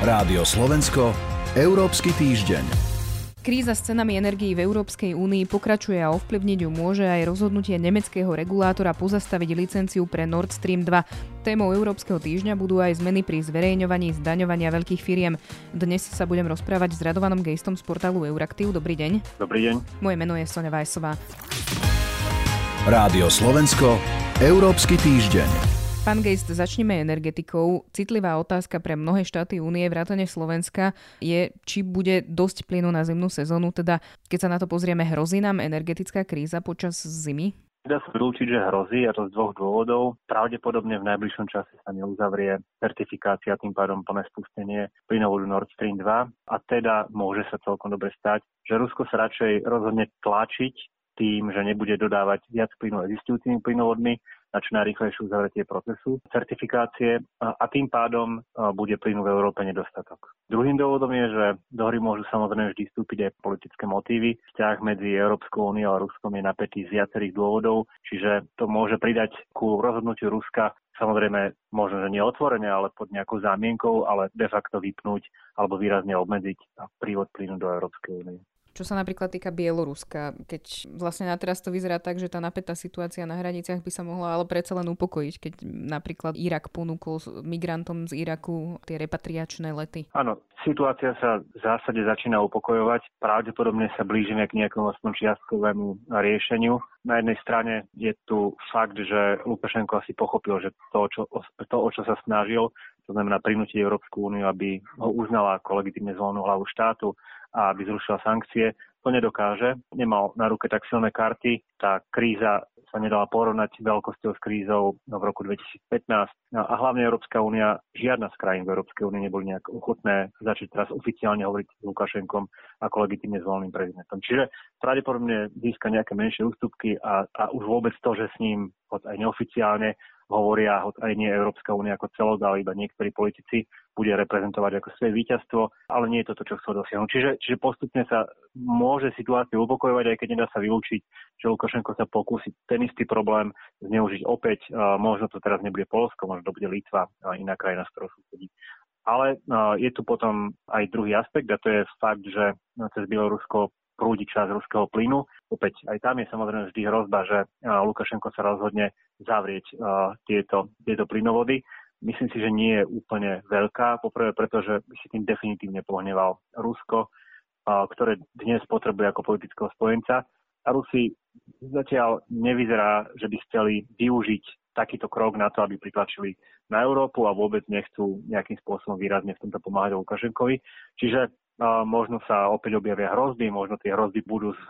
Rádio Slovensko, Európsky týždeň. Kríza s cenami energií v Európskej únii pokračuje a ovplyvniť ju môže aj rozhodnutie nemeckého regulátora pozastaviť licenciu pre Nord Stream 2. Témou Európskeho týždňa budú aj zmeny pri zverejňovaní zdaňovania veľkých firiem. Dnes sa budem rozprávať s Radovanom Gejstom z portálu Euraktiv. Dobrý deň. Dobrý deň. Moje meno je Sonja Vajsová. Rádio Slovensko, Európsky týždeň. Pán Gejst, začneme energetikou. Citlivá otázka pre mnohé štáty únie, vrátane Slovenska, je, či bude dosť plynu na zimnú sezónu. Teda, keď sa na to pozrieme, hrozí nám energetická kríza počas zimy? Dá sa vylúčiť, že hrozí a to z dvoch dôvodov. Pravdepodobne v najbližšom čase sa neuzavrie certifikácia, tým pádom plné spustenie plynovodu Nord Stream 2 a teda môže sa celkom dobre stať, že Rusko sa radšej rozhodne tlačiť tým, že nebude dodávať viac plynu existujúcimi plynovodmi na čo najrýchlejšie uzavretie procesu certifikácie a tým pádom bude plynu v Európe nedostatok. Druhým dôvodom je, že do hry môžu samozrejme vždy vstúpiť aj politické motívy. Vzťah medzi Európskou úniou a Ruskom je napätý z viacerých dôvodov, čiže to môže pridať ku rozhodnutiu Ruska samozrejme možno, že neotvorene, ale pod nejakou zámienkou, ale de facto vypnúť alebo výrazne obmedziť prívod plynu do Európskej únie. Čo sa napríklad týka Bieloruska, keď vlastne na teraz to vyzerá tak, že tá napätá situácia na hraniciach by sa mohla ale predsa len upokojiť, keď napríklad Irak ponúkol migrantom z Iraku tie repatriačné lety. Áno, situácia sa v zásade začína upokojovať. Pravdepodobne sa blížime k nejakému aspoň čiastkovému riešeniu. Na jednej strane je tu fakt, že Lukašenko asi pochopil, že to, čo, to o čo sa snažil, to znamená prinútiť Európsku úniu, aby ho uznala ako legitimne zvolenú hlavu štátu a aby zrušila sankcie. To nedokáže. Nemal na ruke tak silné karty. Tá kríza sa nedala porovnať veľkosťou s krízou v roku 2015. No a hlavne Európska únia, žiadna z krajín v Európskej únie neboli nejak ochotné začať teraz oficiálne hovoriť s Lukašenkom ako legitimne zvoleným prezidentom. Čiže pravdepodobne získa nejaké menšie ústupky a, a už vôbec to, že s ním aj neoficiálne hovoria, aj nie Európska únia ako celok, ale iba niektorí politici, bude reprezentovať ako svoje víťazstvo, ale nie je to to, čo chcú dosiahnuť. Čiže, čiže postupne sa môže situácia upokojovať, aj keď nedá sa vylúčiť, že Lukašenko sa pokúsi ten istý problém zneužiť opäť. Možno to teraz nebude Polsko, možno to bude Litva, iná krajina, s ktorou susedí. Ale je tu potom aj druhý aspekt a to je fakt, že cez Bielorusko prúdi čas ruského plynu. Opäť aj tam je samozrejme vždy hrozba, že Lukašenko sa rozhodne zavrieť tieto, tieto plynovody. Myslím si, že nie je úplne veľká, poprvé preto, že by si tým definitívne pohneval Rusko, ktoré dnes potrebuje ako politického spojenca. A Rusi zatiaľ nevyzerá, že by chceli využiť takýto krok na to, aby pritlačili na Európu a vôbec nechcú nejakým spôsobom výrazne v tomto pomáhať Lukašenkovi. Čiže možno sa opäť objavia hrozby, možno tie hrozby budú z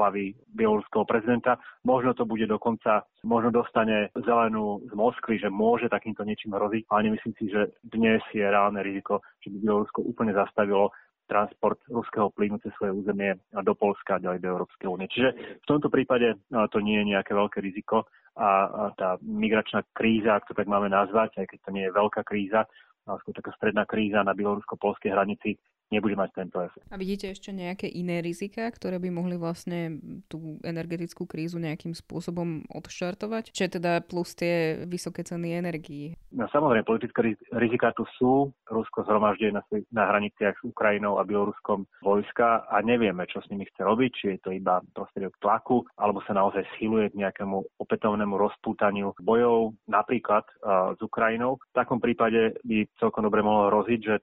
hlavy bieloruského prezidenta, možno to bude dokonca, možno dostane zelenú z Moskvy, že môže takýmto niečím hroziť, ale nemyslím si, že dnes je reálne riziko, že by Bielorusko úplne zastavilo transport ruského plynu cez svoje územie do Polska a ďalej do Európskej únie. Čiže v tomto prípade to nie je nejaké veľké riziko a tá migračná kríza, ak to tak máme nazvať, aj keď to nie je veľká kríza, skôr taká stredná kríza na bielorusko-polskej hranici, nebude mať tento efekt. A vidíte ešte nejaké iné rizika, ktoré by mohli vlastne tú energetickú krízu nejakým spôsobom odštartovať? Čiže teda plus tie vysoké ceny energií? No samozrejme, politické rizika tu sú. Rusko zhromažďuje na, na hraniciach s Ukrajinou a Bieloruskom vojska a nevieme, čo s nimi chce robiť, či je to iba prostriedok tlaku, alebo sa naozaj schyluje k nejakému opätovnému rozpútaniu bojov, napríklad uh, s Ukrajinou. V takom prípade by celkom dobre mohlo hroziť, že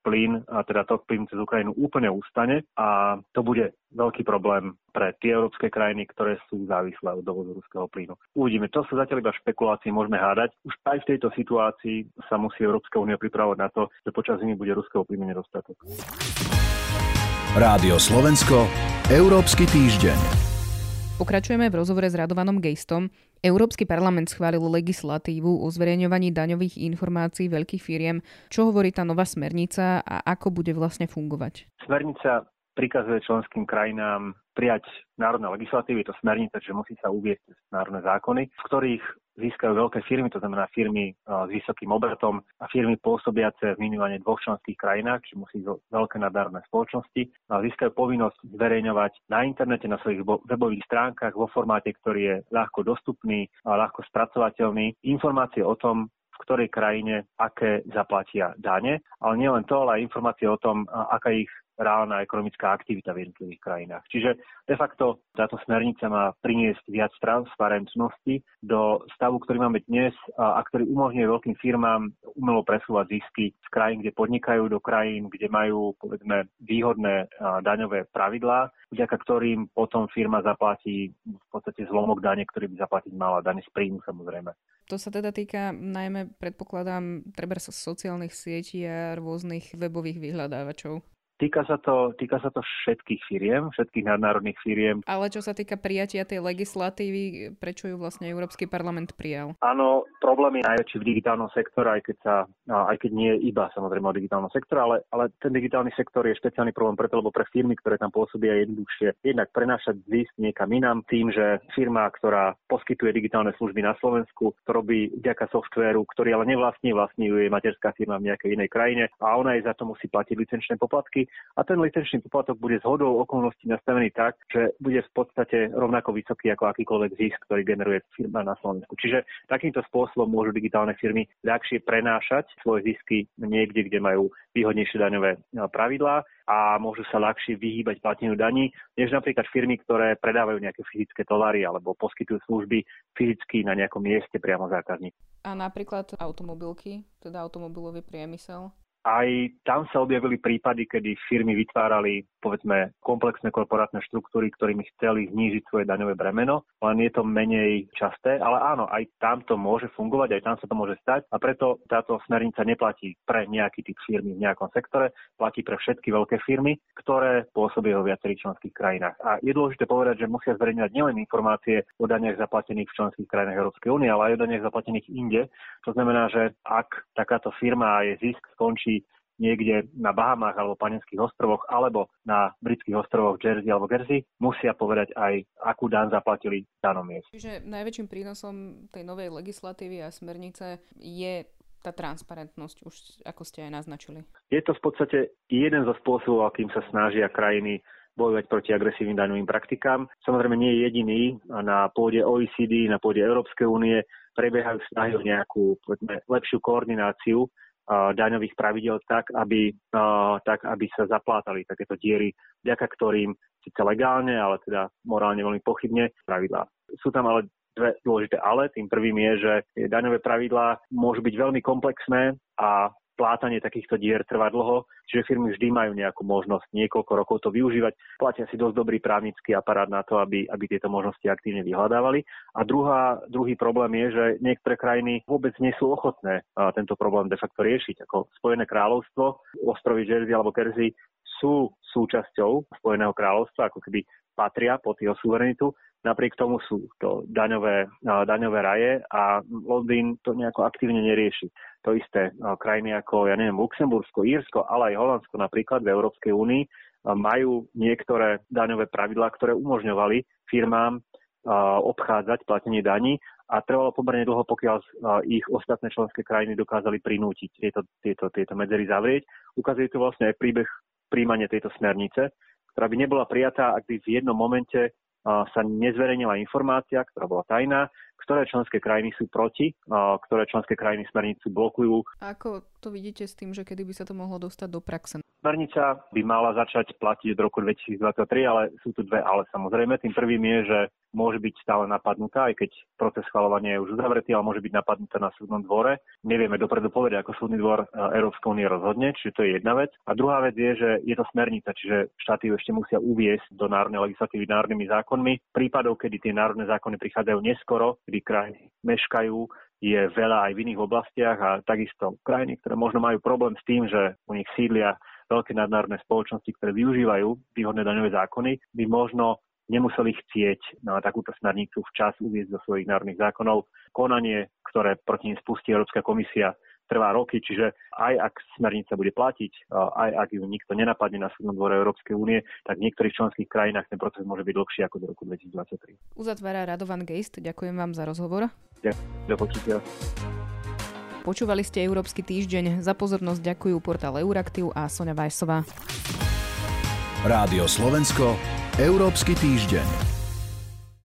plyn, a teda tok plynu cez Ukrajinu úplne ustane a to bude veľký problém pre tie európske krajiny, ktoré sú závislé od dovozu ruského plynu. Uvidíme, to sú zatiaľ iba špekulácie, môžeme hádať. Už aj v tejto situácii sa musí Európska únia pripravovať na to, že počas zimy bude ruského plynu nedostatok. Rádio Slovensko, Európsky týždeň. Pokračujeme v rozhovore s Radovanom Gejstom. Európsky parlament schválil legislatívu o zverejňovaní daňových informácií veľkých firiem. Čo hovorí tá nová smernica a ako bude vlastne fungovať? Smernica prikazuje členským krajinám prijať národné legislatívy, to smernice, že musí sa uviesť národné zákony, v ktorých získajú veľké firmy, to znamená firmy s vysokým obratom a firmy pôsobiace v minimálne dvoch členských krajinách, či musí veľké nadárne spoločnosti, a získajú povinnosť zverejňovať na internete, na svojich webových stránkach vo formáte, ktorý je ľahko dostupný a ľahko spracovateľný, informácie o tom, v ktorej krajine aké zaplatia dane, ale nielen to, ale aj informácie o tom, aká ich reálna ekonomická aktivita v jednotlivých krajinách. Čiže de facto táto smernica má priniesť viac transparentnosti do stavu, ktorý máme dnes a, ktorý umožňuje veľkým firmám umelo presúvať zisky z krajín, kde podnikajú, do krajín, kde majú povedzme výhodné daňové pravidlá, vďaka ktorým potom firma zaplatí v podstate zlomok dane, ktorý by zaplatiť mala, dane z príjmu samozrejme. To sa teda týka najmä, predpokladám, treba sociálnych sietí a rôznych webových vyhľadávačov. Týka sa, to, týka sa to všetkých firiem, všetkých nadnárodných firiem. Ale čo sa týka prijatia tej legislatívy, prečo ju vlastne Európsky parlament prijal? Áno, problém je najväčší v digitálnom sektore, aj keď, sa, aj keď nie je iba samozrejme o digitálnom sektore, ale, ale ten digitálny sektor je špeciálny problém preto, lebo pre firmy, ktoré tam pôsobia, je jednoduchšie jednak prenášať zisk niekam inám tým, že firma, ktorá poskytuje digitálne služby na Slovensku, to robí vďaka softvéru, ktorý ale nevlastní, vlastní ju je materská firma v nejakej inej krajine a ona jej za to musí platiť licenčné poplatky a ten licenčný poplatok bude z hodou okolností nastavený tak, že bude v podstate rovnako vysoký ako akýkoľvek zisk, ktorý generuje firma na Slovensku. Čiže takýmto spôsobom môžu digitálne firmy ľahšie prenášať svoje zisky niekde, kde majú výhodnejšie daňové pravidlá a môžu sa ľahšie vyhýbať plateniu daní, než napríklad firmy, ktoré predávajú nejaké fyzické tovary alebo poskytujú služby fyzicky na nejakom mieste priamo zákazník. A napríklad automobilky, teda automobilový priemysel? Aj tam sa objavili prípady, kedy firmy vytvárali, povedzme, komplexné korporátne štruktúry, ktorými chceli znížiť svoje daňové bremeno, len je to menej časté, ale áno, aj tam to môže fungovať, aj tam sa to môže stať a preto táto smernica neplatí pre nejaký typ firmy v nejakom sektore, platí pre všetky veľké firmy, ktoré pôsobia vo viacerých členských krajinách. A je dôležité povedať, že musia zverejňovať nielen informácie o daniach zaplatených v členských krajinách Európskej únie, ale aj o daniach zaplatených inde. To znamená, že ak takáto firma a jej zisk skončí niekde na Bahamách alebo Panenských ostrovoch alebo na britských ostrovoch Jersey alebo Guernsey, musia povedať aj, akú dan zaplatili v danom mieste. Čiže najväčším prínosom tej novej legislatívy a smernice je tá transparentnosť, už ako ste aj naznačili. Je to v podstate jeden zo spôsobov, akým sa snažia krajiny bojovať proti agresívnym daňovým praktikám. Samozrejme nie je jediný. Na pôde OECD, na pôde Európskej únie prebiehajú snahy o nejakú povedzme, lepšiu koordináciu daňových pravidel tak, aby, tak, aby sa zaplátali takéto diery, vďaka ktorým síce legálne, ale teda morálne veľmi pochybne pravidlá. Sú tam ale dve dôležité ale. Tým prvým je, že daňové pravidlá môžu byť veľmi komplexné a plátanie takýchto dier trvá dlho, čiže firmy vždy majú nejakú možnosť niekoľko rokov to využívať. Platia si dosť dobrý právnický aparát na to, aby, aby tieto možnosti aktívne vyhľadávali. A druhá, druhý problém je, že niektoré krajiny vôbec nie sú ochotné tento problém de facto riešiť. Ako Spojené kráľovstvo, ostrovy Jersey alebo Kersey sú súčasťou Spojeného kráľovstva, ako keby patria pod jeho suverenitu, Napriek tomu sú to daňové, daňové raje a Londýn to nejako aktívne nerieši. To isté krajiny ako, ja neviem, Luxembursko, Írsko, ale aj Holandsko napríklad v Európskej únii majú niektoré daňové pravidlá, ktoré umožňovali firmám obchádzať platenie daní a trvalo pomerne dlho, pokiaľ ich ostatné členské krajiny dokázali prinútiť tieto, tieto, tieto medzery zavrieť. Ukazuje to vlastne aj príbeh príjmania tejto smernice, ktorá by nebola prijatá, ak by v jednom momente sa nezverejnila informácia, ktorá bola tajná, ktoré členské krajiny sú proti, ktoré členské krajiny smernicu blokujú. A ako to vidíte s tým, že kedy by sa to mohlo dostať do praxe? Smernica by mala začať platiť od roku 2023, ale sú tu dve ale samozrejme. Tým prvým je, že môže byť stále napadnutá, aj keď proces schvalovania je už uzavretý, ale môže byť napadnutá na súdnom dvore. Nevieme dopredu povedať, ako súdny dvor e, Európskej únie rozhodne, čiže to je jedna vec. A druhá vec je, že je to smernica, čiže štáty ju ešte musia uviesť do národnej legislatívy národnými zákonmi. Prípadov, kedy tie národné zákony prichádzajú neskoro, kedy krajiny meškajú, je veľa aj v iných oblastiach a takisto krajiny, ktoré možno majú problém s tým, že u nich sídlia veľké nadnárodné spoločnosti, ktoré využívajú výhodné daňové zákony, by možno nemuseli chcieť na takúto smernicu včas uviezť do svojich národných zákonov. Konanie, ktoré proti nim spustí Európska komisia, trvá roky, čiže aj ak smernica bude platiť, aj ak ju nikto nenapadne na súdnom dvore Európskej únie, tak v niektorých členských krajinách ten proces môže byť dlhší ako do roku 2023. Uzatvára Radovan Geist, ďakujem vám za rozhovor. Ďakujem, do počutia. Počúvali ste Európsky týždeň. Za pozornosť ďakujú portál Euraktiv a Sonja Vajsová. Rádio Slovensko, Európsky týždeň.